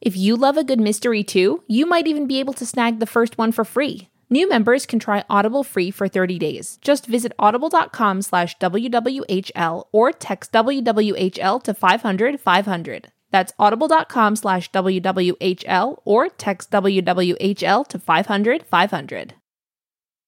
If you love a good mystery too, you might even be able to snag the first one for free. New members can try Audible free for 30 days. Just visit audible.com slash WWHL or text WWHL to 500 500. That's audible.com slash WWHL or text WWHL to 500 500.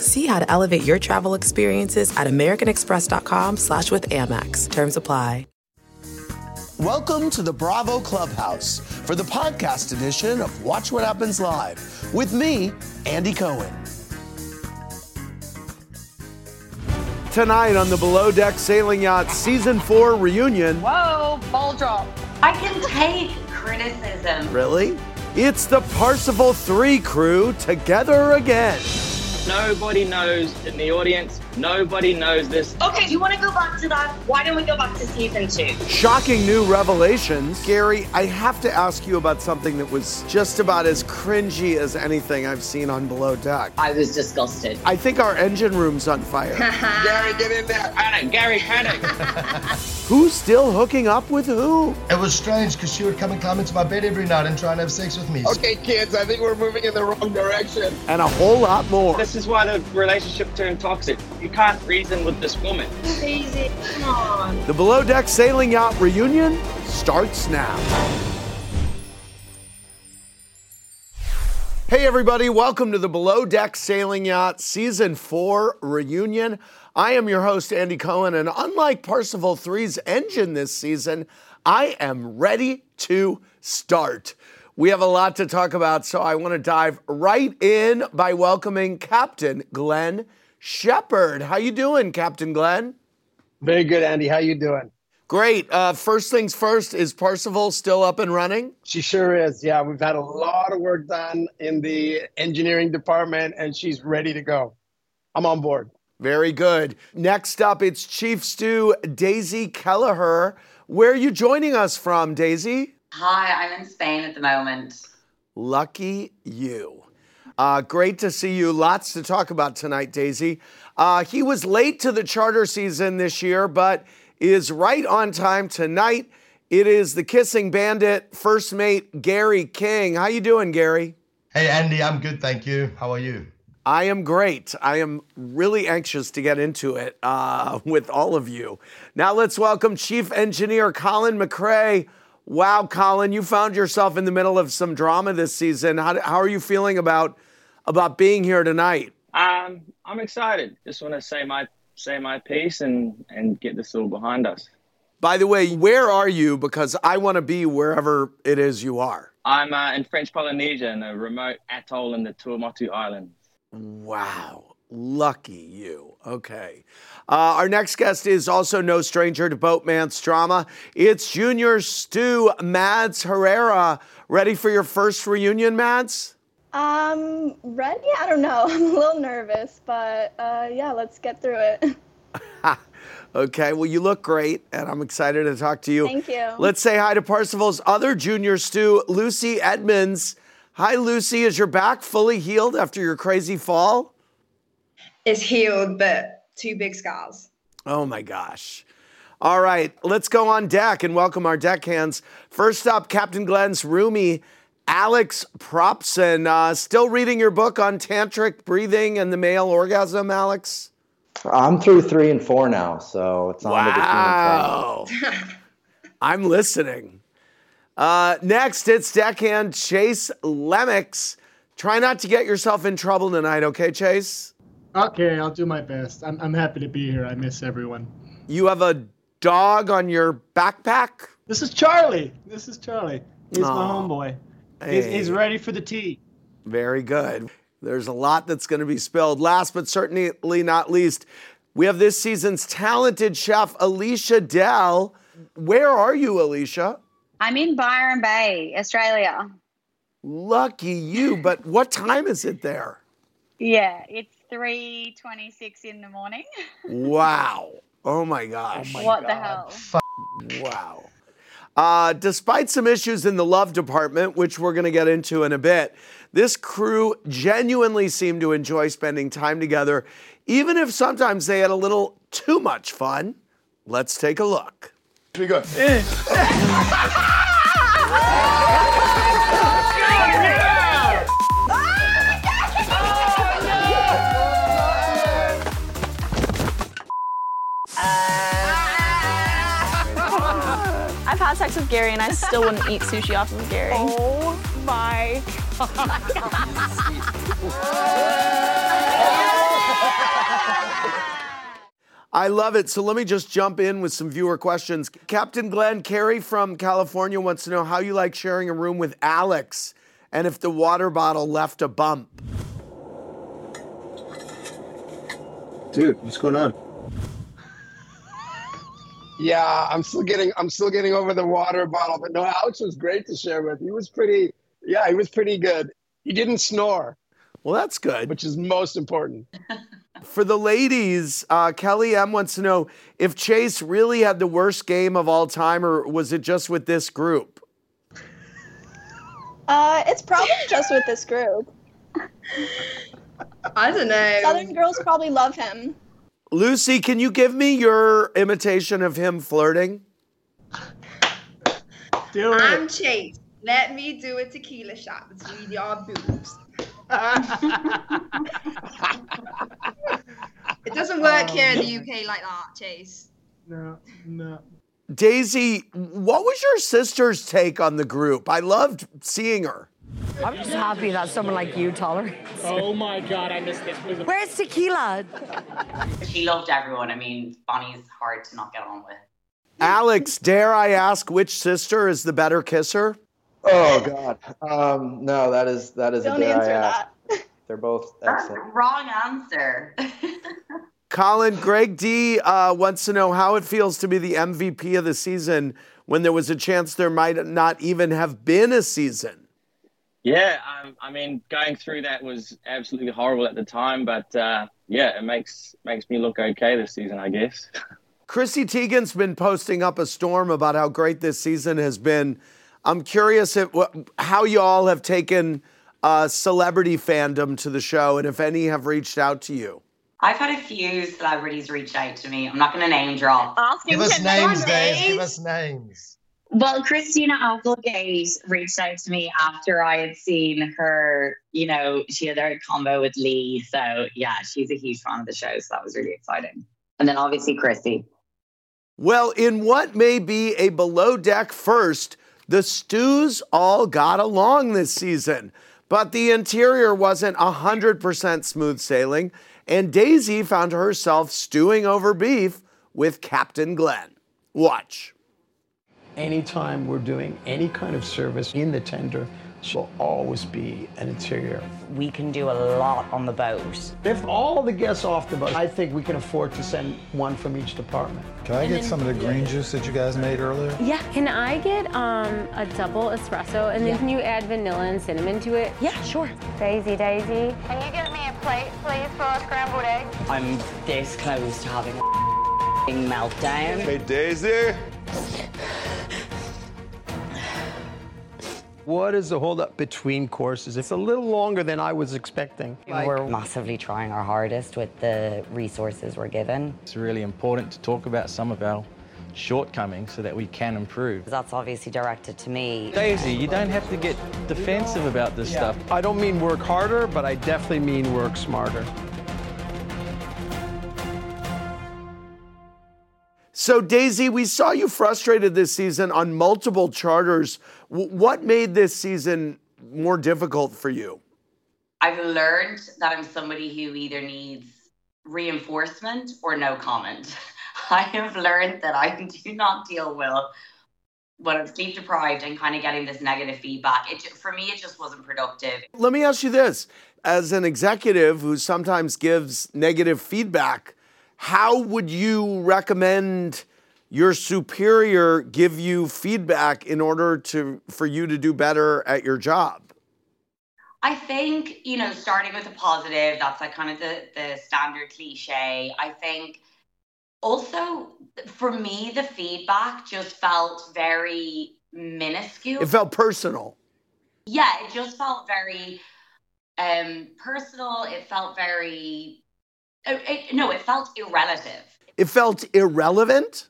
See how to elevate your travel experiences at americanexpress.com slash with Amex. Terms apply. Welcome to the Bravo Clubhouse for the podcast edition of Watch What Happens Live with me, Andy Cohen. Tonight on the Below Deck Sailing Yacht Season 4 reunion. Whoa, ball drop. I can take criticism. Really? It's the Parsifal 3 crew together again. Nobody knows in the audience. Nobody knows this. Okay, you want to go back to that? Why don't we go back to season two? Shocking new revelations. Gary, I have to ask you about something that was just about as cringy as anything I've seen on Below Deck. I was disgusted. I think our engine room's on fire. Gary, get in there. Panic, Gary, panic. Who's still hooking up with who? It was strange because she would come and climb into my bed every night and try and have sex with me. okay, kids, I think we're moving in the wrong direction. And a whole lot more. This is why the relationship turned toxic. You can't reason with this woman. Easy, come on. The Below Deck Sailing Yacht reunion starts now. Hey, everybody, welcome to the Below Deck Sailing Yacht Season 4 reunion. I am your host, Andy Cohen, and unlike Parsifal 3's engine this season, I am ready to start. We have a lot to talk about, so I want to dive right in by welcoming Captain Glenn Shephard. How you doing, Captain Glenn? Very good, Andy. How you doing? Great. Uh, first things first, is Parsifal still up and running? She sure is. Yeah, we've had a lot of work done in the engineering department, and she's ready to go. I'm on board. Very good. Next up, it's Chief Stew Daisy Kelleher. Where are you joining us from, Daisy? Hi, I'm in Spain at the moment. Lucky you. Uh, great to see you. Lots to talk about tonight, Daisy. Uh, he was late to the charter season this year, but is right on time tonight. It is the kissing bandit, first mate Gary King. How you doing, Gary? Hey, Andy, I'm good, thank you. How are you? I am great. I am really anxious to get into it uh, with all of you. Now let's welcome Chief Engineer Colin Macrae. Wow, Colin, you found yourself in the middle of some drama this season. How, how are you feeling about about being here tonight? Um, I'm excited. Just want to say my say my piece and and get this all behind us. By the way, where are you? Because I want to be wherever it is you are. I'm uh, in French Polynesia in a remote atoll in the Tuamotu Islands. Wow. Lucky you. Okay. Uh, our next guest is also no stranger to boatmance drama. It's Junior Stew Mads Herrera. Ready for your first reunion, Mads? Um, ready? I don't know. I'm a little nervous, but uh, yeah, let's get through it. okay, well, you look great, and I'm excited to talk to you. Thank you. Let's say hi to Parsifal's other junior stew, Lucy Edmonds. Hi, Lucy. Is your back fully healed after your crazy fall? It's healed, but two big scars. Oh my gosh. All right, let's go on deck and welcome our deckhands. First up, Captain Glenn's roomie, Alex Propson. Uh, still reading your book on tantric breathing and the male orgasm, Alex? I'm through three and four now, so it's on wow. to the human side. I'm listening. Uh, next, it's deckhand Chase Lemacks. Try not to get yourself in trouble tonight, okay, Chase? Okay, I'll do my best. I'm, I'm happy to be here. I miss everyone. You have a dog on your backpack? This is Charlie. This is Charlie. He's my homeboy. He's, Hey. he's ready for the tea. Very good. There's a lot that's going to be spilled. Last but certainly not least, we have this season's talented chef, Ileisha Dell. Where are you, Ileisha? I'm in Byron Bay, Australia. Lucky you, but what time is it there? Yeah, it's 3:26 in the morning. Wow. Oh my gosh. what the hell? Wow. Uh, despite some issues in the love department, which we're going to get into in a bit, this crew genuinely seemed to enjoy spending time together, even if sometimes they had a little too much fun. Let's take a look. Here we go. I've had sex with Gary and I still wouldn't eat sushi off of Gary. Oh my I love it. So let me just jump in with some viewer questions. Captain Glenn Carey from California wants to know how you like sharing a room with Alex and if the water bottle left a bump. Dude, what's going on? Yeah, I'm still getting I'm still getting over the water bottle, but no, Alex was great to share with. He was pretty yeah, he was pretty good. He didn't snore. Well, that's good. Which is most important. For the ladies, uh, Kelly M wants to know if Chase really had the worst game of all time, or was it just with this group? Uh, it's probably just with this group. I don't know. Southern girls probably love him. Lucy, can you give me your imitation of him flirting? Do it. I'm Chase. Let me do a tequila shot between your boobs. it doesn't work oh, here in the UK like that, Chase. No, no. Daisy, what was your sister's take on the group? I loved seeing her. I'm just happy that someone like you tolerates. Oh my god, I missed this. Where's tequila? She loved everyone. I mean, Bonnie's hard to not get on with. Alex, dare I ask which sister is the better kisser? Oh God. Um, no, that is that is Don't a dare answer I ask. They're both excellent. Wrong answer. Colin, Greg D uh, wants to know how it feels to be the MVP of the season when there was a chance there might not even have been a season. Yeah, um, I mean, going through that was absolutely horrible at the time, but uh, yeah, it makes makes me look okay this season, I guess. Chrissy Teigen's been posting up a storm about how great this season has been. I'm curious if, how you all have taken uh, celebrity fandom to the show and if any have reached out to you. I've had a few celebrities reach out to me. I'm not going to name drop. Give us names, Dave. Give us names. Well, Christina Applegate reached out to me after I had seen her, you know, she had her combo with Lee. So, yeah, she's a huge fan of the show. So that was really exciting. And then obviously Chrissy. Well, in what may be a below deck first, the stews all got along this season, but the interior wasn't 100% smooth sailing, and Daisy found herself stewing over beef with Captain Glenn. Watch. Anytime we're doing any kind of service in the tender, will always be an interior. We can do a lot on the boat. If all the guests off the boat, I think we can afford to send one from each department. Can I get some of the green juice that you guys made earlier? Yeah, can I get um, a double espresso and then Yeah. can you add vanilla and cinnamon to it? Yeah, sure. Daisy, Daisy. Can you get me a plate, please, for a scrambled egg? I'm this close to having a meltdown. Hey, Daisy. What is the holdup between courses? It's a little longer than I was expecting. We're massively trying our hardest with the resources we're given. It's really important to talk about some of our shortcomings so that we can improve. That's obviously directed to me. Daisy, you don't have to get defensive about this Yeah. stuff. I don't mean work harder, but I definitely mean work smarter. So, Daisy, we saw you frustrated this season on multiple charters. W- what made this season more difficult for you? I've learned that I'm somebody who either needs reinforcement or no comment. I have learned that I do not deal well when I'm sleep deprived and kind of getting this negative feedback. It for me, it just wasn't productive. Let me ask you this: as an executive who sometimes gives negative feedback, how would you recommend? your superior give you feedback in order to for you to do better at your job? I think, you know, starting with a positive, that's like kind of the the standard cliche. I think also for me the feedback just felt very minuscule. It felt personal. Yeah, it just felt very um personal. It felt very it, it, no, it felt irrelative. It felt irrelevant?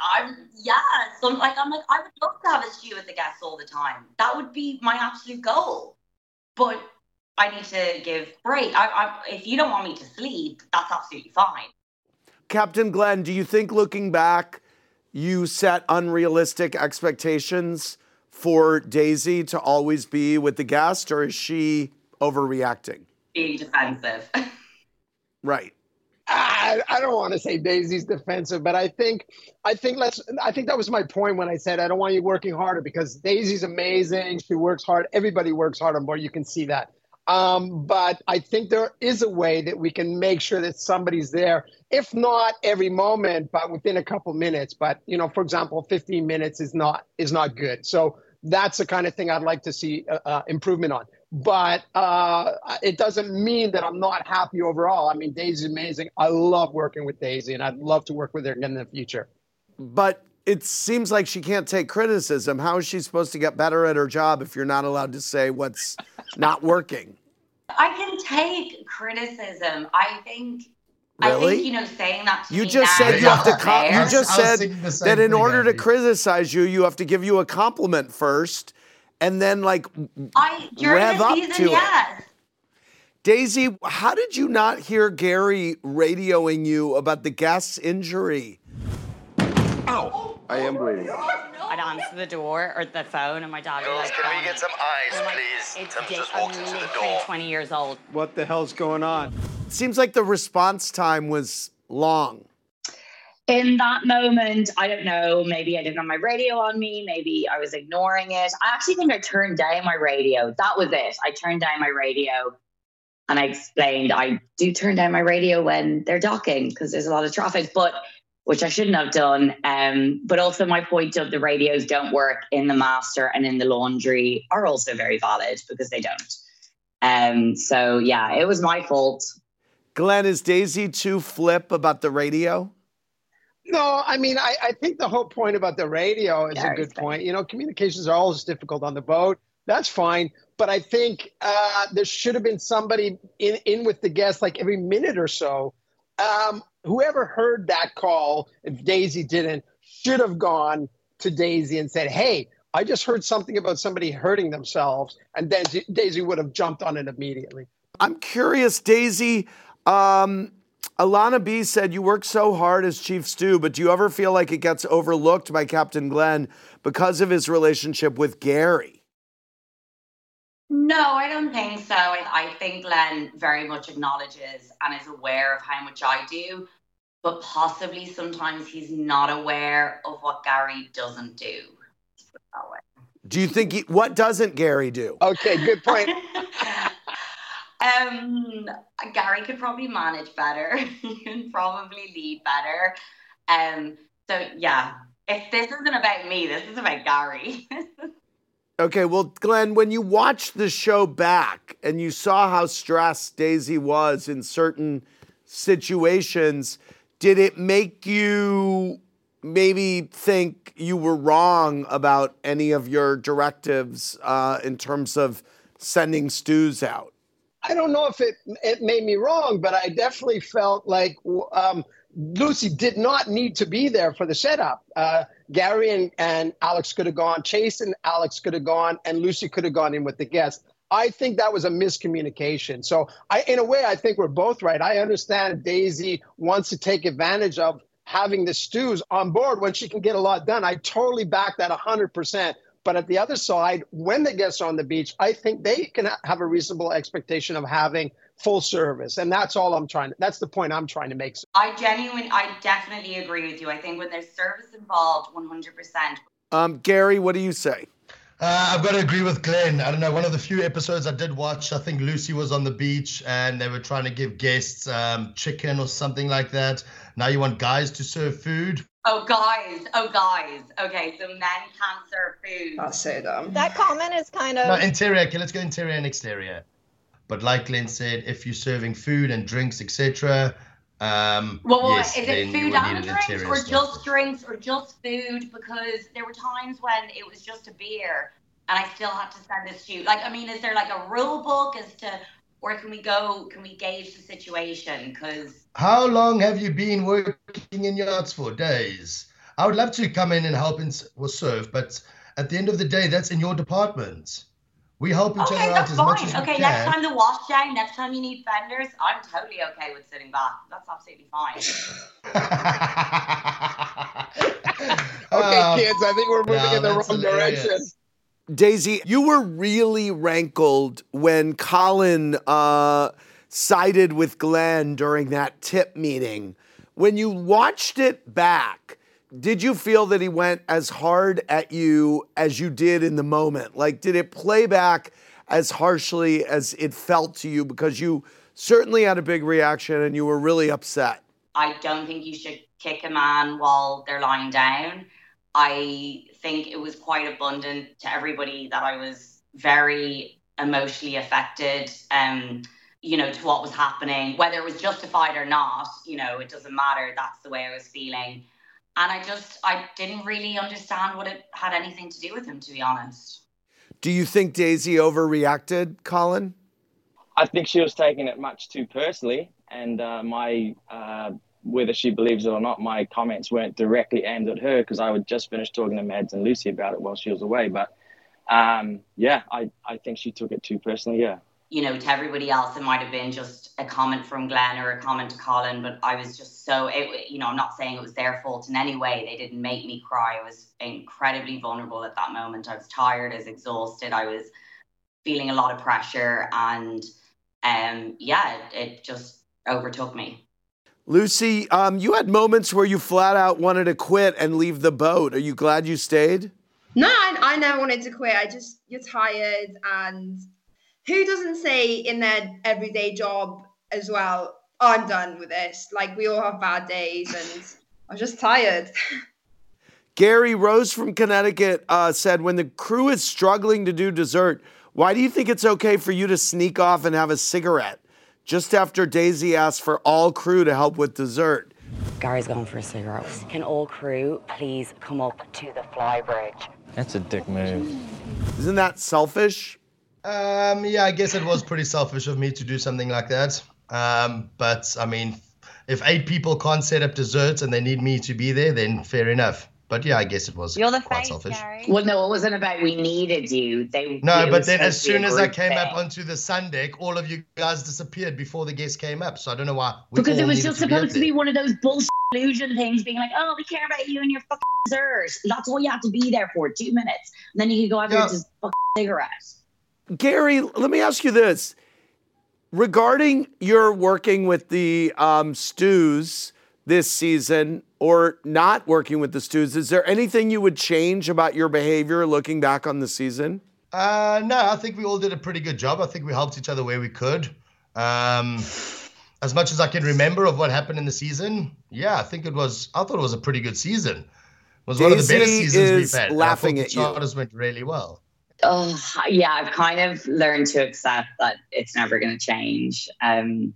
I'm yeah, so like I'm like I would love to have a stew with the guests all the time. That would be my absolute goal. But I need to give break. I, I, if you don't want me to sleep, that's absolutely fine. Captain Glenn, do you think looking back, you set unrealistic expectations for Daisy to always be with the guest, or is she overreacting? Being defensive. right. I, I don't want to say Daisy's defensive, but I think I think let's I think that was my point when I said I don't want you working harder because Daisy's amazing. She works hard. Everybody works hard on board. You can see that. Um, but I think there is a way that we can make sure that somebody's there, if not every moment, but within a couple minutes. But you know, for example, 15 minutes is not is not good. So that's the kind of thing I'd like to see uh, uh, improvement on but uh, it doesn't mean that I'm not happy overall. I mean, Daisy's amazing. I love working with Daisy, and I'd love to work with her again in the future. But it seems like she can't take criticism. How is she supposed to get better at her job if you're not allowed to say what's not working? I can take criticism. I think. Really? I think you know saying that to You me just said you have to. Com- you just said that in order to criticize you, you have to give you a compliment first, and then like I during rev the up season, to it. Daisy, how did you not hear Gary radioing you about the guest's injury? Ow! I am bleeding. Oh, I'd answer the door or the phone, and my dad would Girls, like, can we get some ice, I'm like, please? It's Tim da- just I'm walked into the door. 20 years old. What the hell's going on? Seems like the response time was long. In that moment, I don't know, maybe I didn't have my radio on me, maybe I was ignoring it. I actually think I turned down my radio. That was it. I turned down my radio and I explained I do turn down my radio when they're docking because there's a lot of traffic, but which I shouldn't have done. Um, but also my point of the radios don't work in the master and in the laundry are also very valid because they don't. Um, so yeah, it was my fault. Glenn, is Daisy too flip about the radio? No, I mean, I, I think the whole point about the radio is a Very good point. You know, communications are always difficult on the boat. That's fine. But I think uh, there should have been somebody in, in with the guest like every minute or so. Um, whoever heard that call, if Daisy didn't, should have gone to Daisy and said, Hey, I just heard something about somebody hurting themselves. And then Daisy would have jumped on it immediately. I'm curious, Daisy. Um, Alana B said you work so hard as Chief Stew, but do you ever feel like it gets overlooked by Captain Glenn because of his relationship with Gary? No, I don't think so. I, I think Len very much acknowledges and is aware of how much I do, but possibly sometimes he's not aware of what Gary doesn't do. Let's put it that way. Do you think he, what doesn't Gary do? Okay, good point. Um, Gary could probably manage better. he can probably lead better. Um, so yeah, if this isn't about me, this is about Gary. Okay, well, Glenn, when you watched the show back and you saw how stressed Daisy was in certain situations, did it make you maybe think you were wrong about any of your directives uh, in terms of sending stews out? I don't know if it it made me wrong, but I definitely felt like um, Lucy did not need to be there for the setup. Uh, Gary and, and Alex could have gone, Chase and Alex could have gone, and Lucy could have gone in with the guest. I think that was a miscommunication. So, I, in a way, I think we're both right. I understand Daisy wants to take advantage of having the stews on board when she can get a lot done. I totally back that 100%. But at the other side, when the guests are on the beach, I think they can have a reasonable expectation of having full service, and that's all I'm trying. to That's the point I'm trying to make. I genuinely, I definitely agree with you. I think when there's service involved, 100%. Um, Gary, what do you say? Uh, I've got to agree with Glenn. I don't know. One of the few episodes I did watch, I think Lucy was on the beach and they were trying to give guests um, chicken or something like that. Now you want guys to serve food. Oh, guys. Oh, guys. Okay, so men can't serve food. That's so dumb. That comment is kind of. No, interior. Okay, let's go interior and exterior. But like Lynn said, if you're serving food and drinks, etc., um, Well, well, yes, is it food would and need an drinks, or staff. just drinks, or just food? Because there were times when it was just a beer, and I still had to send a student. Like, I mean, is there like a rule book as to, or can we go? Can we gauge the situation? Because How long have you been working in yards for? Days. I would love to come in and help and or serve, but at the end of the day, that's in your department. We help each okay, other out as fine. much as we can. Okay, can. next time the wash day, next time you need fenders, I'm totally okay with sitting back. That's absolutely fine. Okay, Um, kids, I think we're moving no, in the wrong hilarious. direction. Daisy, you were really rankled when Colin uh, sided with Glenn during that tip meeting. When you watched it back, did you feel that he went as hard at you as you did in the moment? Like, did it play back as harshly as it felt to you? Because you certainly had a big reaction and you were really upset. I don't think you should kick a man while they're lying down. I think it was quite abundant to everybody that I was very emotionally affected, um, you know, to what was happening, whether it was justified or not, you know, it doesn't matter. That's the way I was feeling. And I just, I didn't really understand what it had anything to do with him, to be honest. Do you think Daisy overreacted, Colin? I think she was taking it much too personally, and uh, my uh, whether she believes it or not, my comments weren't directly aimed at her because I would just finish talking to Mads and Lucy about it while she was away. But um, yeah, I, I think she took it too personally. Yeah. you know, to everybody else, it might have been just a comment from Glenn or a comment to Colin, but I was just so, it, you know, I'm not saying it was their fault in any way. They didn't make me cry. I was incredibly vulnerable at that moment. I was tired, I was exhausted, I was feeling a lot of pressure, and um, yeah, it, it just overtook me. Lucy, um, you had moments where you flat out wanted to quit and leave the boat. Are you glad you stayed? No, I, I never wanted to quit. I just, you're tired. And who doesn't say in their everyday job as well, I'm done with this? Like, we all have bad days and I'm just tired. Gary Rose from Connecticut uh, said, when the crew is struggling to do dessert, why do you think it's okay for you to sneak off and have a cigarette? Just after Daisy asked for all crew to help with dessert. Gary's going for a cigarette. Can all crew please come up to the flybridge? That's a dick move. Isn't that selfish? Um, yeah, I guess it was pretty selfish of me to do something like that. Um, but I mean, if eight people can't set up desserts and they need me to be there, then fair enough. But yeah, I guess it was You're the quite face, selfish. Gary. Well, no, it wasn't about we needed you. They No, but then as supposed to be soon as I group came up onto the sun deck, all of you guys disappeared before the guests came up. So I don't know why. we because it was just to be supposed to be one of those bullshit illusion things, being like, "Oh, we care about you and your fucking desserts." That's all you have to be there for, two minutes. And then you can go out there and just fucking cigarettes. Gary, let me ask you this. Regarding your working with the um, Stews this season or not working with the Stews, is there anything you would change about your behavior looking back on the season? Uh, no, I think we all did a pretty good job. I think we helped each other where we could. Um, as much as I can remember of what happened in the season, yeah, I think it was. I thought it was a pretty good season. It was one of the better Daisy seasons we've had. and I laughing thought at the you. charters went really well. Oh, yeah, I've kind of learned to accept that it's never going to change. Um,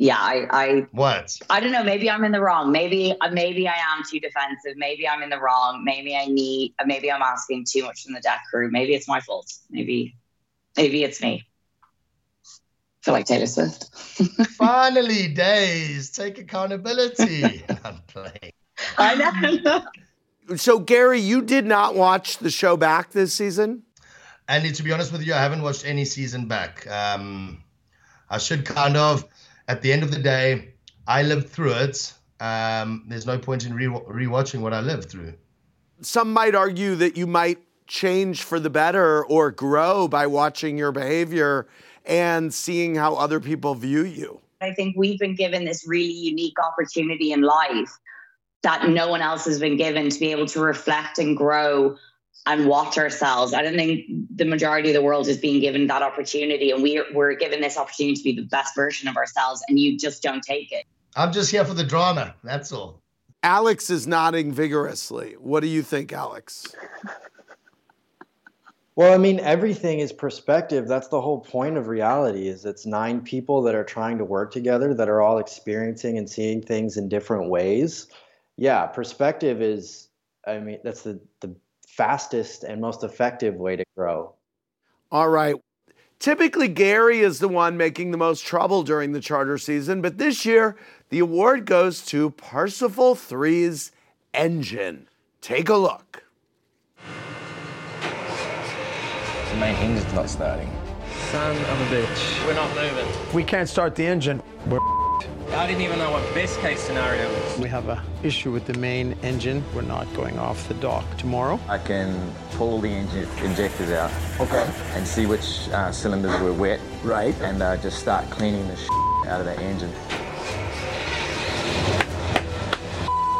yeah, I, I What? I don't know. Maybe I'm in the wrong. Maybe uh, maybe I am too defensive. Maybe I'm in the wrong. Maybe I need. uh, Maybe I'm asking too much from the deck crew. Maybe it's my fault. Maybe maybe it's me. I feel like Taylor Swift. Finally, days take accountability. I'm playing. I know. So, Gary, you did not watch the show back this season? And to be honest with you, I haven't watched any season back. Um, I should kind of. At the end of the day, I lived through it. Um, there's no point in re- rewatching what I lived through. Some might argue that you might change for the better or grow by watching your behavior and seeing how other people view you. I think we've been given this really unique opportunity in life that no one else has been given to be able to reflect and grow and watch ourselves. I don't think the majority of the world is being given that opportunity, and we're we're given this opportunity to be the best version of ourselves, and you just don't take it. I'm just here for the drama. That's all. Alex is nodding vigorously. What do you think, Alex? Well, I mean, everything is perspective. That's the whole point of reality is it's nine people that are trying to work together that are all experiencing and seeing things in different ways. Yeah, perspective is I mean, that's the the fastest and most effective way to grow. All right. Typically, Gary is the one making the most trouble during the charter season, but this year, the award goes to Parsifal 3's engine. Take a look. The main engine's not starting. Son of a bitch. We're not moving. We can't start the engine, we're I didn't even know what best case scenario is. We have a issue with the main engine. We're not going off the dock tomorrow. I can pull the engine injectors out. Okay. And see which uh, cylinders were wet. Right. And uh, just start cleaning the out of the engine.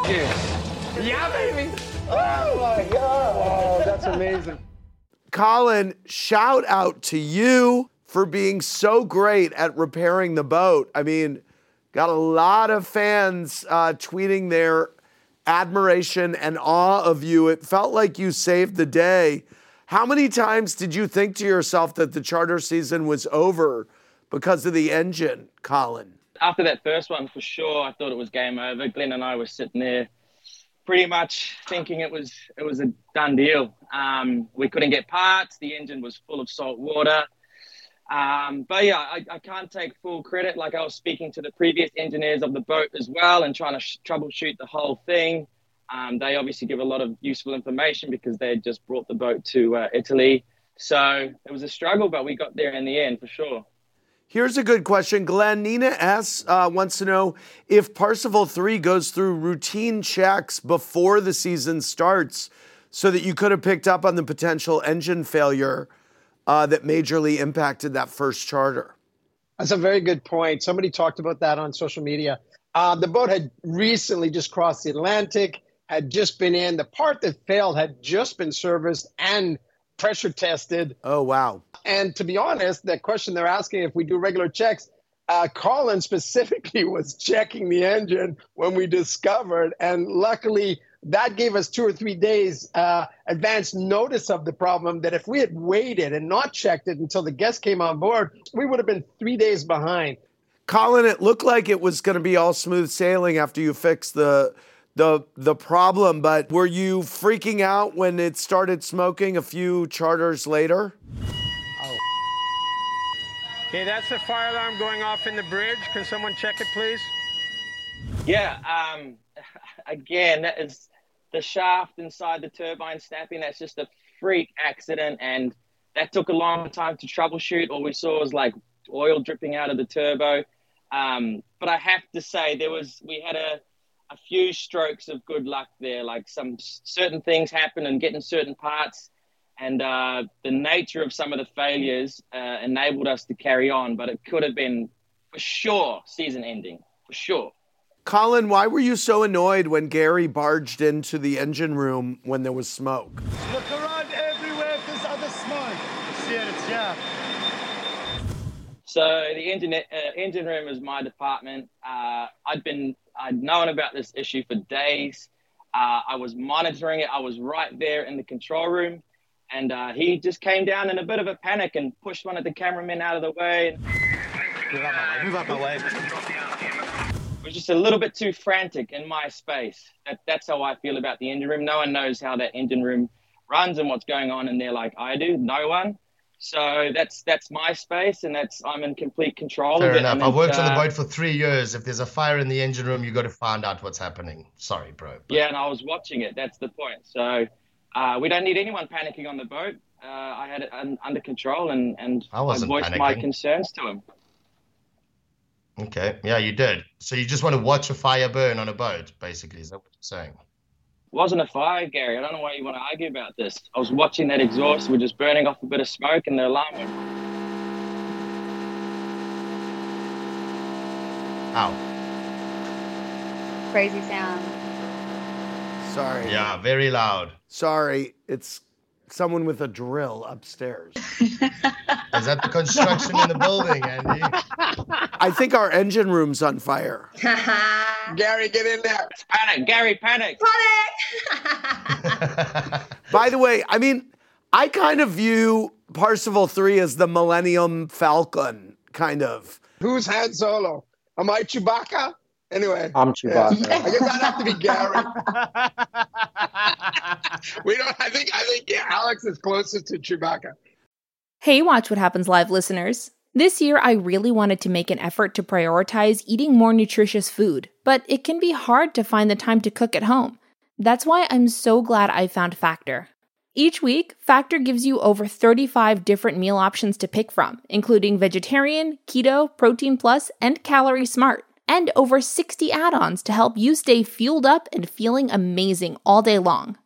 Yes. Yeah, baby. Oh my God. Oh, that's amazing. Colin, shout out to you for being so great at repairing the boat. I mean, got a lot of fans uh, tweeting their admiration and awe of you. It felt like you saved the day. How many times did you think to yourself that the charter season was over because of the engine, Colin? After that first one, for sure, I thought it was game over. Glenn and I were sitting there pretty much thinking it was it was a done deal. Um, we couldn't get parts. The engine was full of salt water. Um, but yeah, I, I, can't take full credit. Like I was speaking to the previous engineers of the boat as well and trying to sh- troubleshoot the whole thing. Um, they obviously give a lot of useful information because they had just brought the boat to uh, Italy. So it was a struggle, but we got there in the end for sure. Here's a good question. Glenn, Nina S. Uh, wants to know if Parsifal 3 goes through routine checks before the season starts so that you could have picked up on the potential engine failure uh, that majorly impacted that first charter? That's a very good point. Somebody talked about that on social media. Uh, the boat had recently just crossed the Atlantic, had just been in. The part that failed had just been serviced and pressure tested. Oh, wow. And to be honest, the question they're asking if we do regular checks, uh, Colin specifically was checking the engine when we discovered. And luckily, that gave us two or three days uh, advance notice of the problem that if we had waited and not checked it until the guests came on board, we would have been three days behind. Colin, it looked like it was going to be all smooth sailing after you fixed the the the problem, but were you freaking out when it started smoking a few charters later? Oh. Okay, that's the fire alarm going off in the bridge. Can someone check it, please? Yeah. Um, again, that is the shaft inside the turbine snapping. That's just a freak accident, and that took a long time to troubleshoot. All we saw was like oil dripping out of the turbo. Um, but I have to say, there was we had a a few strokes of good luck there. Like some certain things happen and getting certain parts, and uh, the nature of some of the failures uh, enabled us to carry on. But it could have been for sure season ending for sure. Colin, why were you so annoyed when Gary barged into the engine room when there was smoke? Look around everywhere if there's other smoke. See it, it's yeah. So the engine uh, engine room is my department. Uh, I'd been I'd known about this issue for days. Uh, I was monitoring it. I was right there in the control room, and uh, he just came down in a bit of a panic and pushed one of the cameramen out of the way. Move out my way. Move out my way was just a little bit too frantic in my space. That, that's how I feel about the engine room. No one knows how that engine room runs and what's going on in there like I do. No one. So that's that's my space, and that's I'm in complete control Fair of it. enough. I've worked uh, on the boat for three years. If there's a fire in the engine room, you've got to find out what's happening. Sorry, bro. But... Yeah, and I was watching it. That's the point. So uh, we don't need anyone panicking on the boat. Uh, I had it un- under control, and and I, I voiced panicking. my concerns to him. Okay. Yeah, you did. So you just want to watch a fire burn on a boat, basically. Is that what you're saying? It wasn't a fire, Gary. I don't know why you want to argue about this. I was watching that exhaust. We're just burning off a bit of smoke, and the alarm went. Ow. Crazy sound. Sorry. Yeah, very loud. Sorry. It's someone with a drill upstairs. Is that the construction in the building, Andy? I think our engine room's on fire. Gary, get in there. Panic, Gary, panic. Panic. By the way, I mean, I kind of view Parsifal 3 as the Millennium Falcon, kind of. Who's Han Solo? Am I Chewbacca? Anyway. I'm Chewbacca. I guess I'd have to be Gary. we don't. I think. I think yeah, Alex is closest to Chewbacca. Hey, Watch What Happens Live listeners. This year, I really wanted to make an effort to prioritize eating more nutritious food, but it can be hard to find the time to cook at home. That's why I'm so glad I found Factor. Each week, Factor gives you over 35 different meal options to pick from, including vegetarian, keto, protein plus, and calorie smart, and over 60 add ons to help you stay fueled up and feeling amazing all day long.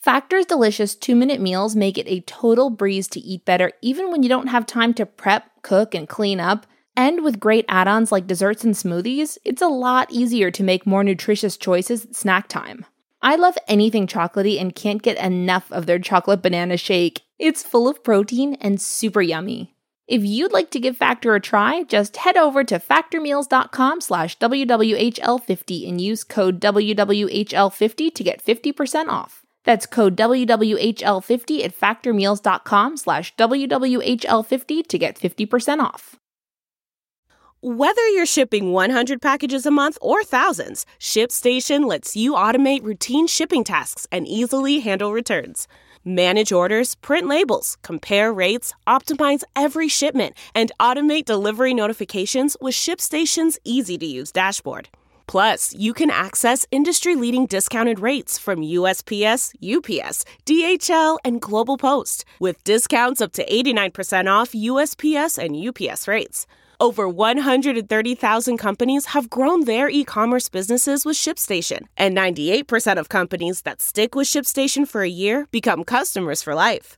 Factor's delicious two minute meals make it a total breeze to eat better even when you don't have time to prep, cook, and clean up. And with great add ons like desserts and smoothies, it's a lot easier to make more nutritious choices at snack time. I love anything chocolatey and can't get enough of their chocolate banana shake. It's full of protein and super yummy. If you'd like to give Factor a try, just head over to factormeals.com slash WWHL50 and use code WWHL50 to get 50% off. That's code WWHL50 at factormeals.com slash WWHL50 to get 50% off. Whether you're shipping 100 packages a month or thousands, ShipStation lets you automate routine shipping tasks and easily handle returns. Manage orders, print labels, compare rates, optimize every shipment, and automate delivery notifications with ShipStation's easy to use dashboard. Plus, you can access industry leading discounted rates from USPS, UPS, DHL, and Global Post, with discounts up to 89% off USPS and UPS rates. Over 130,000 companies have grown their e commerce businesses with ShipStation, and 98% of companies that stick with ShipStation for a year become customers for life.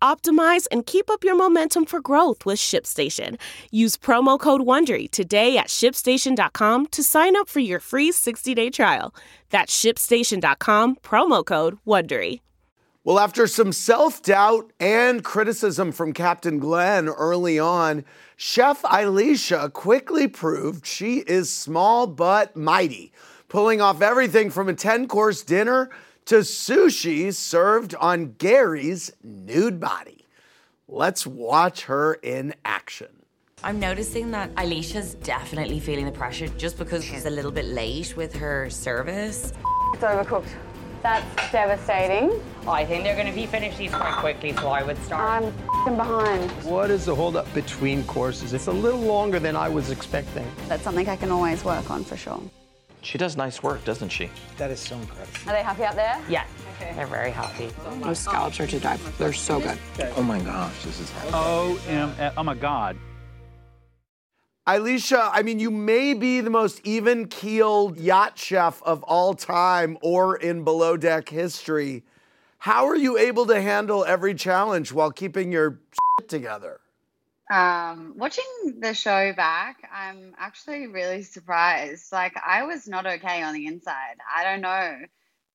Optimize and keep up your momentum for growth with ShipStation. Use promo code WONDERY today at shipstation.com to sign up for your free 60-day trial. That's shipstation.com, promo code WONDERY. Well, after some self doubt and criticism from Captain Glenn early on, Chef Ileisha quickly proved she is small but mighty, pulling off everything from a 10 course dinner to sushi served on Gary's nude body. Let's watch her in action. I'm noticing that Ileisha's definitely feeling the pressure just because she's a little bit late with her service. It's overcooked. That's devastating. I think they're going to be finished these quite quickly, so I would start. I'm f***ing behind. What is the holdup between courses? It's a little longer than I was expecting. That's something I can always work on for sure. She does nice work, doesn't she? That is so incredible. Are they happy out there? Yeah, Okay. they're very happy. Those scallops are to die for. They're so good. Oh my gosh, this is Oh, M- oh my God. Ileisha, I mean, you may be the most even keeled yacht chef of all time or in below deck history. How are you able to handle every challenge while keeping your shit together? Um, watching the show back, I'm actually really surprised. Like, I was not okay on the inside. I don't know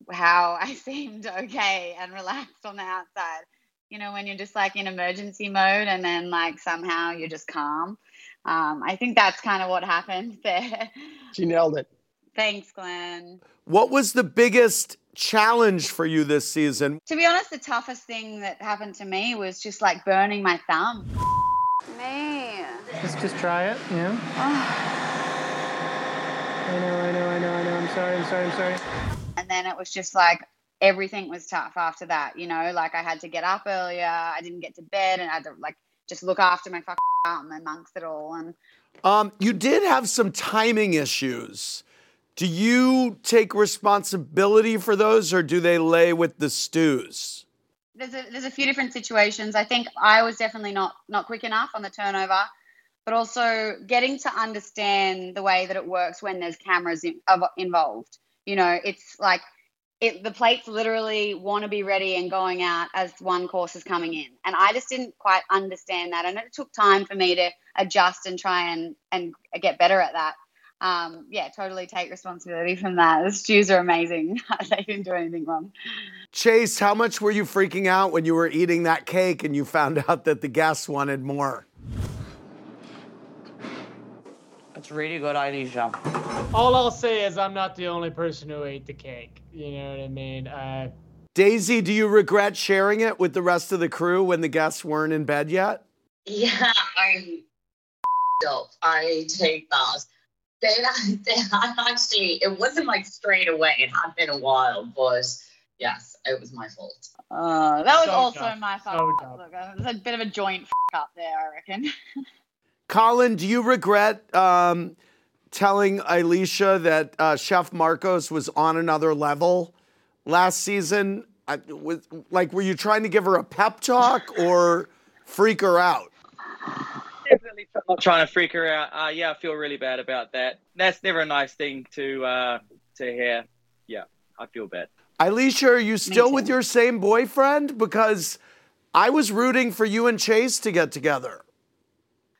how I seemed okay and relaxed on the outside. You know, when you're just like in emergency mode and then like somehow you're just calm. Um, I think that's kind of what happened there. She nailed it. Thanks, Glenn. What was the biggest challenge for you this season? To be honest, the toughest thing that happened to me was just like burning my thumb. Me. Let's just try it. Yeah. Oh. I know, I know, I know, I know. I'm sorry, I'm sorry, I'm sorry. And then it was just like everything was tough after that, you know, like I had to get up earlier, I didn't get to bed, and I had to like just look after my fucking thumb amongst it all. And Um, you did have some timing issues. Do you take responsibility for those or do they lay with the stews? there's a there's a few different situations. I think I was definitely not not quick enough on the turnover, but also getting to understand the way that it works when there's cameras in, involved. You know, it's like it the plates literally want to be ready and going out as one course is coming in, and I just didn't quite understand that, and it took time for me to adjust and try and and get better at that. um, yeah, totally take responsibility from that. The stews are amazing. they didn't do anything wrong. Chase, how much were you freaking out when you were eating that cake and you found out that the guests wanted more? It's really good, Ileisha. All I'll say is I'm not the only person who ate the cake. You know what I mean? Uh, Daisy, do you regret sharing it with the rest of the crew when the guests weren't in bed yet? Yeah, I up. I take that. They, they had actually, it wasn't like straight away. It had been a while, but yes, it was my fault. Uh, that was So also dumb. my fault. dumb. Look, it was a bit of a joint f- up there, I reckon. Colin, do you regret um, telling Ileisha that uh, Chef Marcos was on another level last season? I, was, like, were you trying to give her a pep talk or freak her out? Definitely not trying to freak her out. Uh, yeah, I feel really bad about that. That's never a nice thing to uh, to hear. Yeah, I feel bad. Ileisha, are you still with your same boyfriend? Because I was rooting for you and Chase to get together.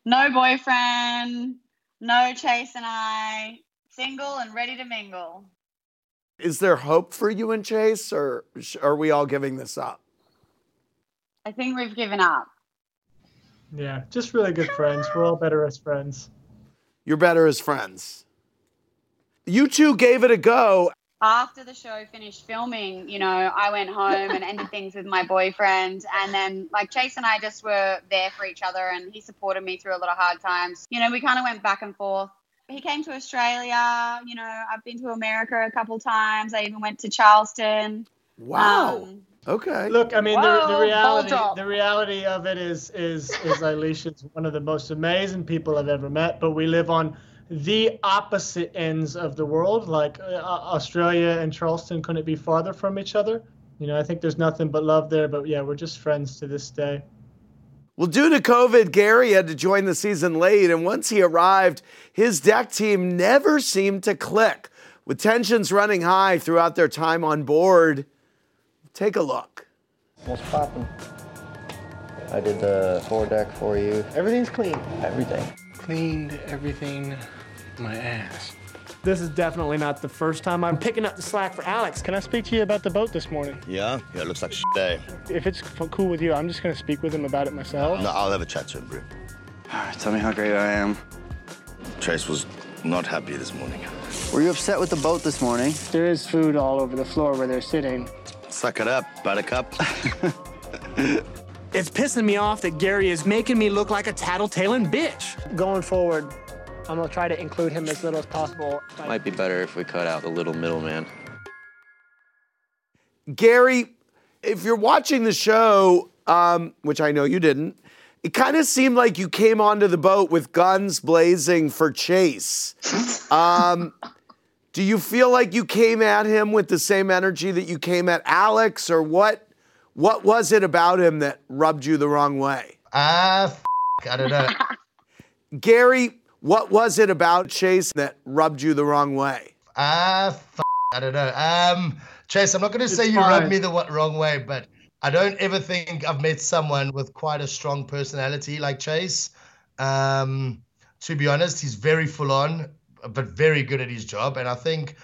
No boyfriend, no Chase and I, single and ready to mingle. Is there hope for you and Chase, or sh- are we all giving this up? I think we've given up. yeah, just really good friends. We're all better as friends. You're better as friends. You two gave it a go. After the show finished filming, you know, I went home and ended things with my boyfriend. And then, like, Chase and I just were there for each other, and he supported me through a lot of hard times. You know, we kind of went back and forth. He came to Australia. You know, I've been to America a couple times. I even went to Charleston. Wow. Um, okay. Look, I mean, the, Whoa, the hold reality, the reality of it is, is, is Ileisha's one of the most amazing people I've ever met. But we live on the opposite ends of the world. Like uh, Australia and Charleston couldn't be farther from each other. You know, I think there's nothing but love there. But yeah, we're just friends to this day. Well, due to COVID, Gary had to join the season late, and once he arrived, his deck team never seemed to click. With tensions running high throughout their time on board, take a look. What's poppin'? I did the foredeck for you. Everything's clean. Everything. Cleaned everything my ass. This is definitely not the first time I'm picking up the slack for Alex. Can I speak to you about the boat this morning? Yeah? Yeah, it looks like a day. If it's f- cool with you, I'm just going to speak with him about it myself. No, I'll have a chat to him, bro. Tell me how great I am. Trace was not happy this morning. Were you upset with the boat this morning? There is food all over the floor where they're sitting. Suck it up, buttercup. It's pissing me off that Gary is making me look like a tattletaling bitch. Going forward, I'm going to try to include him as little as possible. Might be better if we cut out the little middleman. Gary, if you're watching the show, um, which I know you didn't, it kind of seemed like you came onto the boat with guns blazing for Chase. Um, do you feel like you came at him with the same energy that you came at Alex, or what? What was it about him that rubbed you the wrong way? Ah, f- I don't know. Gary, what was it about Chase that rubbed you the wrong way? Ah, f- I don't know. Um, Chase, I'm not going to say It's you fine. rubbed me the wrong way, but I don't ever think I've met someone with quite a strong personality like Chase. Um, to be honest, he's very full on, but very good at his job. And I think,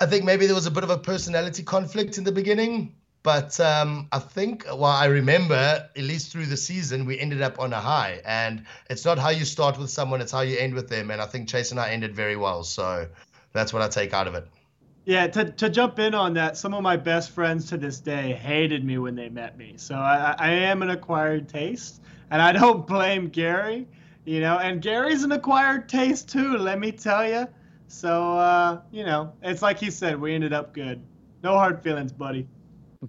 I think maybe there was a bit of a personality conflict in the beginning. But um, I think, well, I remember, at least through the season, we ended up on a high. And it's not how you start with someone, it's how you end with them. And I think Chase and I ended very well. So that's what I take out of it. Yeah, to, to jump in on that, some of my best friends to this day hated me when they met me. So I, I am an acquired taste, and I don't blame Gary, you know, and Gary's an acquired taste too, let me tell you. So, uh, you know, it's like he said, we ended up good. No hard feelings, buddy.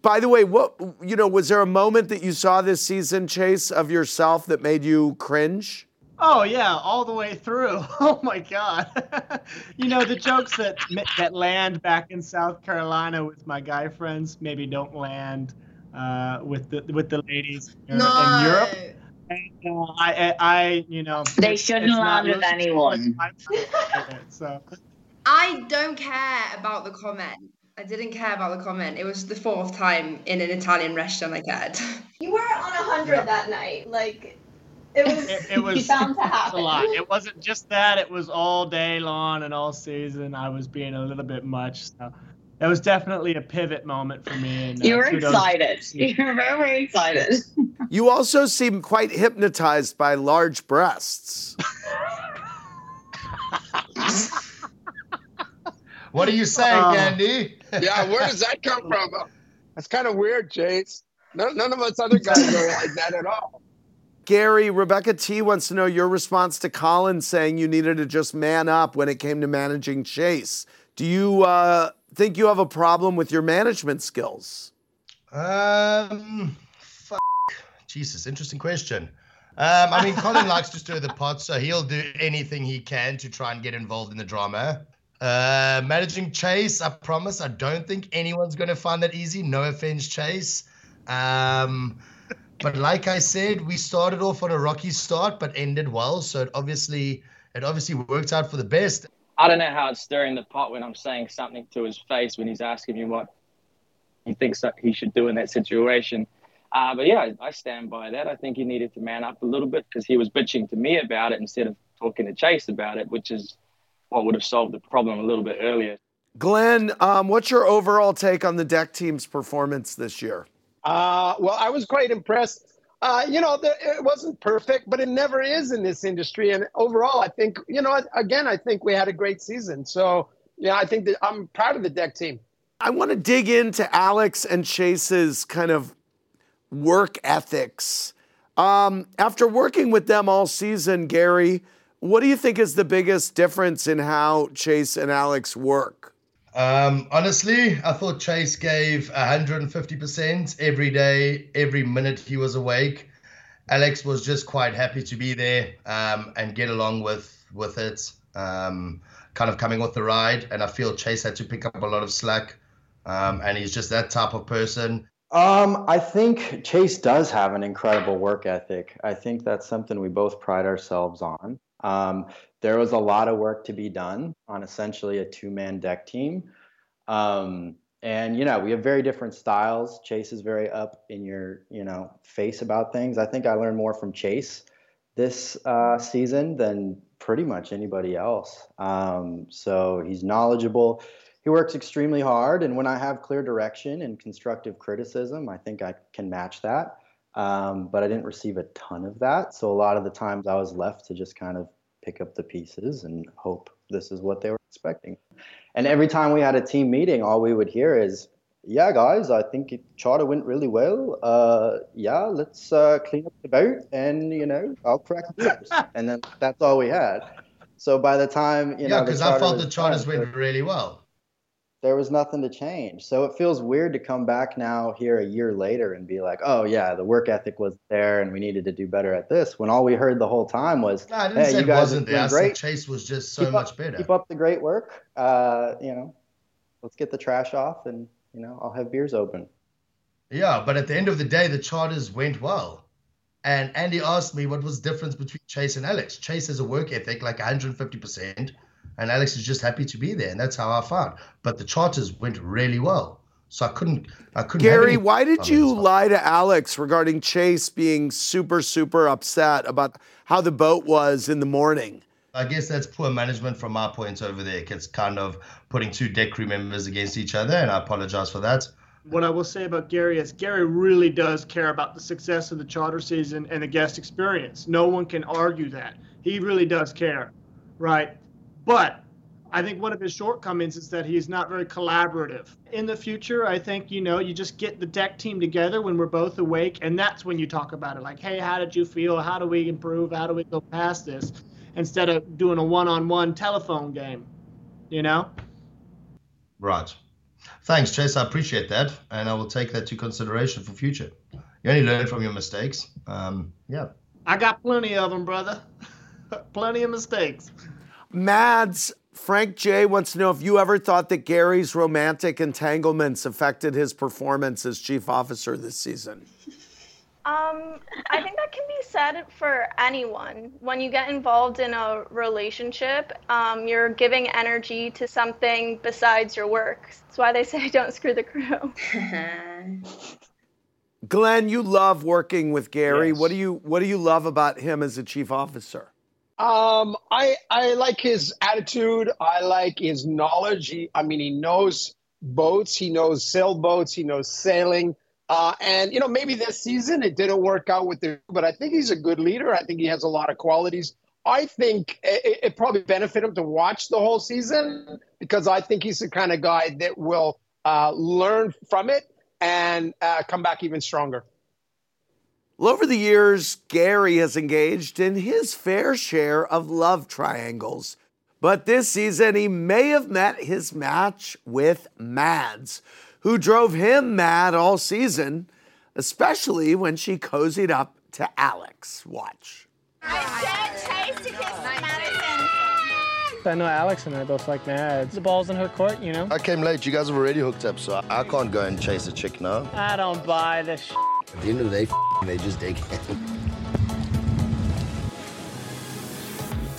By the way, what you know, was there a moment that you saw this season, Chase, of yourself that made you cringe? Oh yeah, all the way through. Oh my God. you know the jokes that that land back in South Carolina with my guy friends maybe don't land uh, with the with the ladies in, in Europe. And, uh, I, I, I, you know, They it's- shouldn't it's land with anyone. first time with it, So I don't care about the comment. I didn't care about the comment. It was the fourth time in an Italian restaurant I cared. You were on a hundred that night. Like, It was. It, it was bound to a happen. lot. It wasn't just that. It was all day long and all season. I was being a little bit much. So that was definitely a pivot moment for me. And, uh, You were excited. You were very, very excited. You also seem quite hypnotized by large breasts. What are you saying, Oh. Candy? Yeah, where does that come from? That's kind of weird, Chase. None, none of us other guys are like that at all. Gary, Rebecca T wants to know your response to Colin saying you needed to just man up when it came to managing Chase. Do you uh, think you have a problem with your management skills? Um, fuck. Jesus, interesting question. Um, I mean, Colin likes to stir the pot, so he'll do anything he can to try and get involved in the drama. Uh, managing Chase, I promise, I don't think anyone's going to find that easy. No offense, Chase. Um, but like I said, we started off on a rocky start, but ended well. So it obviously, it obviously worked out for the best. I don't know how it's stirring the pot when I'm saying something to his face when he's asking me what he thinks that he should do in that situation. Uh, but yeah, I stand by that. I think he needed to man up a little bit because he was bitching to me about it instead of talking to Chase about it, which is what would have solved the problem a little bit earlier. Glenn, um, what's your overall take on the deck team's performance this year? Uh, well, I was quite impressed. Uh, you know, the, it wasn't perfect, but it never is in this industry. And overall, I think, you know, again, I think we had a great season. So, yeah, I think that I'm proud of the deck team. I want to dig into Alex and Chase's kind of work ethics. Um, after working with them all season, Gary, what do you think is the biggest difference in how Chase and Alex work? Um, honestly, I thought Chase gave 150% every day, every minute he was awake. Alex was just quite happy to be there um, and get along with with it, um, kind of coming off the ride. And I feel Chase had to pick up a lot of slack, um, and he's just that type of person. Um, I think Chase does have an incredible work ethic. I think that's something we both pride ourselves on. Um, there was a lot of work to be done on essentially a two-man deck team. Um, and you know, we have very different styles. Chase is very up in your, you know, face about things. I think I learned more from Chase this uh, season than pretty much anybody else. Um, so he's knowledgeable. He works extremely hard, and when I have clear direction and constructive criticism, I think I can match that. Um, but I didn't receive a ton of that, so a lot of the times I was left to just kind of pick up the pieces and hope this is what they were expecting. And every time we had a team meeting, all we would hear is, "Yeah, guys, I think it, charter went really well. Uh, yeah, let's uh, clean up the boat, and you know, I'll crack beers." and then that's all we had. So by the time you know, yeah, the because I felt the charters went really well. There was nothing to change. So it feels weird to come back now here a year later and be like, oh yeah, the work ethic was there and we needed to do better at this. When all we heard the whole time was, No, I didn't hey, say you guys wasn't there. Great. Chase was just so Keep up- much better. Keep up the great work. Uh, you know, let's get the trash off and you know, I'll have beers open. Yeah, but at the end of the day, the charters went well. And Andy asked me what was the difference between Chase and Alex. Chase has a work ethic like 150%, and Alex is just happy to be there, and that's how I found. But the charters went really well, so I couldn't, I couldn't. Gary, why did you lie to Alex regarding Chase being super, super upset about how the boat was in the morning? I guess that's poor management from my point over there. It's kind of putting two deck crew members against each other, and I apologize for that. What I will say about Gary is Gary really does care about the success of the charter season and the guest experience. No one can argue that. He really does care, right? But I think one of his shortcomings is that he's not very collaborative. In the future, I think, you know, you just get the deck team together when we're both awake, and that's when you talk about it. Like, hey, how did you feel? How do we improve? How do we go past this? Instead of doing a one on one telephone game, you know? Right. Thanks, Chase. I appreciate that, and I will take that to consideration for future. You only learn from your mistakes. Um, yeah. I got plenty of them, brother. plenty of mistakes. Mads, Frank J wants to know if you ever thought that Gary's romantic entanglements affected his performance as chief officer this season. Um, I think that can be said for anyone. When you get involved in a relationship, um, you're giving energy to something besides your work. That's why they say don't screw the crew. Glenn, you love working with Gary. Yes. What do you What do you love about him as a chief officer? Um, I I like his attitude. I like his knowledge. He, I mean, he knows boats. He knows sailboats. He knows sailing. Uh, and you know, maybe this season it didn't work out with the, but I think he's a good leader. I think he has a lot of qualities. I think it, it probably benefit him to watch the whole season because I think he's the kind of guy that will uh, learn from it and uh, come back even stronger. Well, over the years, Gary has engaged in his fair share of love triangles. But this season, he may have met his match with Mads, who drove him mad all season, especially when she cozied up to Alex. Watch. I said chasing his medicine. I know Alex and I both like Mads. The ball's in her court, you know? I came late. You guys have already hooked up, so I can't go and chase a chick now. I don't buy this sh- At the end of the day, they just dig in.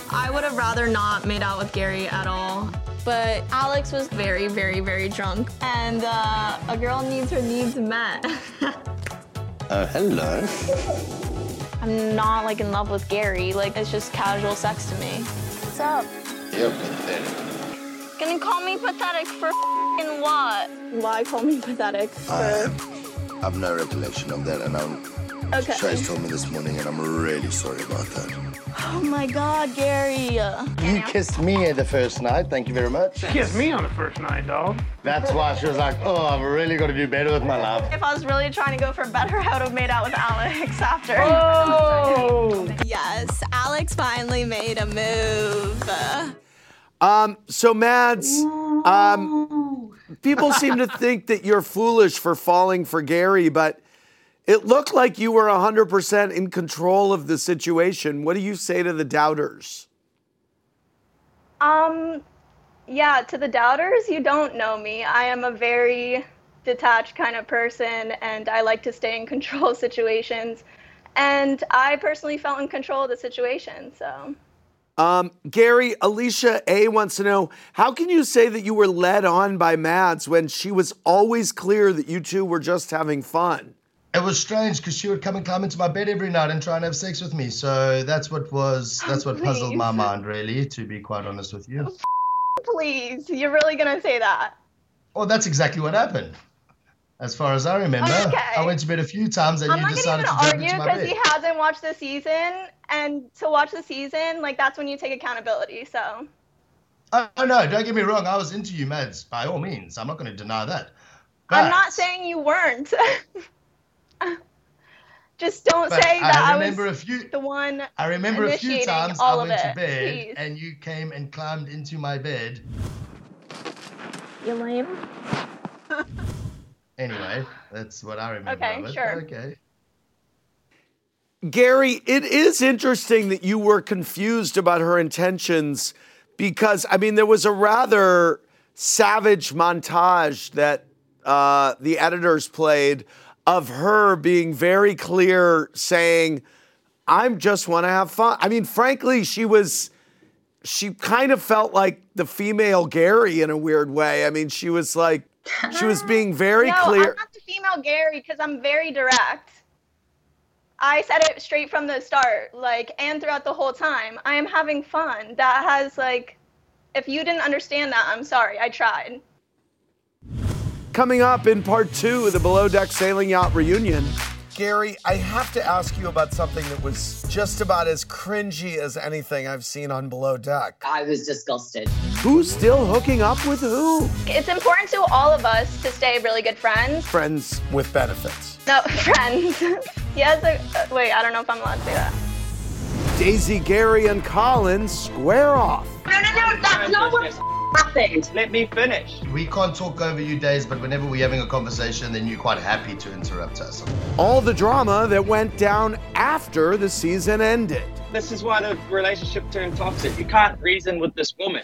I would have rather not made out with Gary at all. But Alex was very, very, very drunk. And uh, a girl needs her needs met. Oh, hello. I'm not like in love with Gary. Like, it's just casual sex to me. What's up? You're pathetic. Gonna call me pathetic for fing what? Why call me pathetic? I have no recollection of that, and I'm. Okay. Trace told me this morning, and I'm really sorry about that. Oh my god, Gary. You kissed me the first night. Thank you very much. Kissed me on the first night, dog. That's why she was like, "Oh, I've really got to do better with my love." If I was really trying to go for better, I would have made out with Alex after. Oh! yes, Alex finally made a move. Um, so Mads, um, people seem to think that you're foolish for falling for Gary, but it looked like you were 100% in control of the situation. What do you say to the doubters? Um, yeah, to the doubters, you don't know me. I am a very detached kind of person, and I like to stay in control of situations. And I personally felt in control of the situation, so. Um, Gary, Alicia A wants to know how can you say that you were led on by Mads when she was always clear that you two were just having fun? It was strange because she would come and climb into my bed every night and try and have sex with me. So that's what was that's what puzzled my mind, really, to be quite honest with you. Please, you're really gonna say that? Well, that's exactly what happened. As far as I remember, Okay. I went to bed a few times and I'm you not gonna decided even to jump argue into my because bed. he hasn't watched the season, and to watch the season, like that's when you take accountability. So. Oh no, don't get me wrong. I was into you, Mads, by all means. I'm not going to deny that. I'm not saying you weren't. Just don't But say I that I, remember was a few- the one. I remember a few times all I of went to bed please. and you came and climbed into my bed. You lame. Anyway, that's what I remember. Okay, of it. sure. Okay. Gary, it is interesting that you were confused about her intentions because, I mean, there was a rather savage montage that uh, the editors played of her being very clear, saying, I'm just want to have fun. I mean, frankly, she was, she kind of felt like the female Gary in a weird way. I mean, she was like, she was being very no, clear. I'm not the female Gary because I'm very direct. I said it straight from the start, like, and throughout the whole time. I am having fun. That has like, if you didn't understand that, I'm sorry. I tried. Coming up in part two of the Below Deck Sailing Yacht reunion, Gary, I have to ask you about something that was just about as cringy as anything I've seen on Below Deck. I was disgusted. Who's still hooking up with who? It's important to all of us to stay really good friends. Friends with benefits. No, friends. he has a. Uh, wait, I don't know if I'm allowed to say that. Daisy, Gary, and Colin square off. No, no, no, that's not what happened. Let me finish. We can't talk over you days, but whenever we're having a conversation, then you're quite happy to interrupt us. All the drama that went down after the season ended. This is why the relationship turned toxic. You can't reason with this woman.